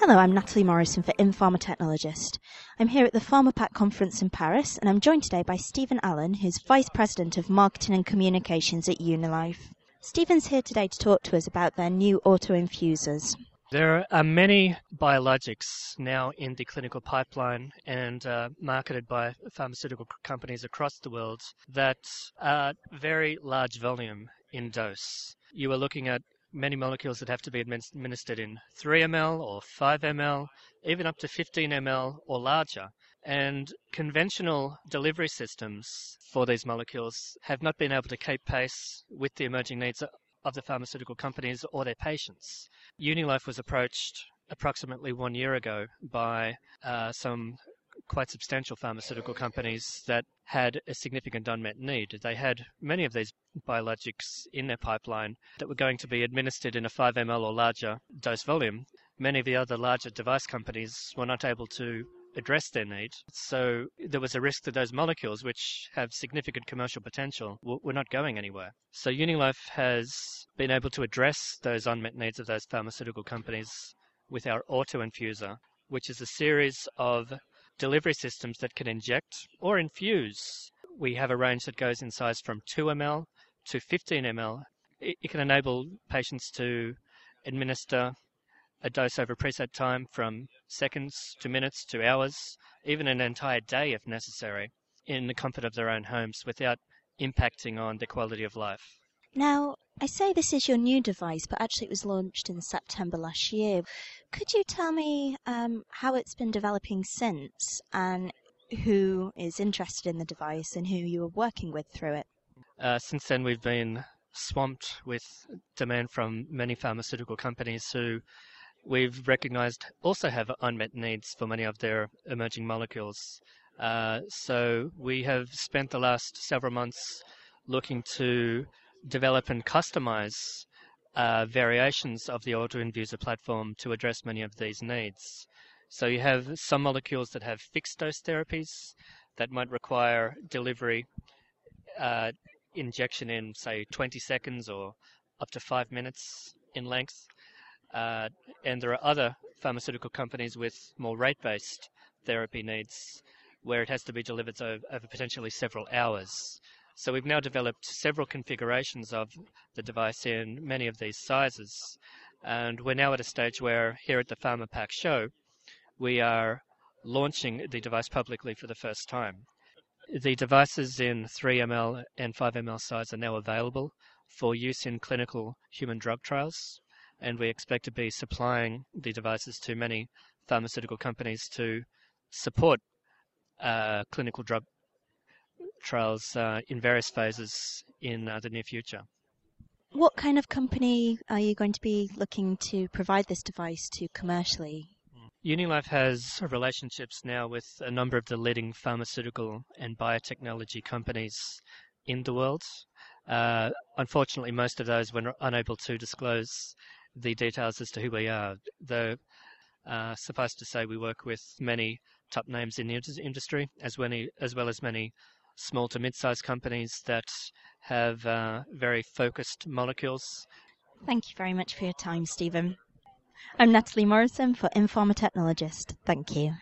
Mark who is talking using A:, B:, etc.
A: Hello, I'm Natalie Morrison for Technologist. I'm here at the PharmaPack conference in Paris, and I'm joined today by Stephen Allen, who's Vice President of Marketing and Communications at Unilife. Stephen's here today to talk to us about their new auto-infusers.
B: There are many biologics now in the clinical pipeline and uh, marketed by pharmaceutical companies across the world that are very large volume in dose. You are looking at many molecules that have to be administered in 3 ml or 5 ml, even up to 15 ml or larger. And conventional delivery systems for these molecules have not been able to keep pace with the emerging needs of the pharmaceutical companies or their patients. Unilife was approached approximately one year ago by uh, some quite substantial pharmaceutical companies that had a significant unmet need. They had many of these biologics in their pipeline that were going to be administered in a 5 ml or larger dose volume. Many of the other larger device companies were not able to address their need. So there was a risk that those molecules, which have significant commercial potential, were not going anywhere. So Unilife has been able to address those unmet needs of those pharmaceutical companies with our auto infuser, which is a series of delivery systems that can inject or infuse. We have a range that goes in size from 2 ml to 15 ml. It can enable patients to administer a dose over preset time from seconds to minutes to hours, even an entire day if necessary, in the comfort of their own homes without impacting on the quality of life.
A: Now, I say this is your new device, but actually it was launched in September last year. Could you tell me um, how it's been developing since and who is interested in the device and who you are working with through it?
B: Uh, since then, we've been swamped with demand from many pharmaceutical companies who we've recognized also have unmet needs for many of their emerging molecules. Uh, so we have spent the last several months looking to develop and customize uh, variations of the auto-infuser platform to address many of these needs. So you have some molecules that have fixed dose therapies that might require delivery uh, injection in, say, 20 seconds or up to five minutes in length. Uh, and there are other pharmaceutical companies with more rate-based therapy needs where it has to be delivered over, over potentially several hours. So we've now developed several configurations of the device in many of these sizes. And we're now at a stage where here at the PharmaPack show, we are launching the device publicly for the first time. The devices in 3ml and 5ml size are now available for use in clinical human drug trials, and we expect to be supplying the devices to many pharmaceutical companies to support uh, clinical drug trials uh, in various phases in uh, the near future.
A: What kind of company are you going to be looking to provide this device to commercially?
B: Unilife has relationships now with a number of the leading pharmaceutical and biotechnology companies in the world. Uh, unfortunately, most of those were unable to disclose the details as to who we are, though uh, suffice to say we work with many top names in the industry as, many, as well as many small to mid-sized companies that have uh, very focused molecules.
A: Thank you very much for your time, Stephen. I'm Natalie Morrison for in-PharmaTechnologist. Thank you.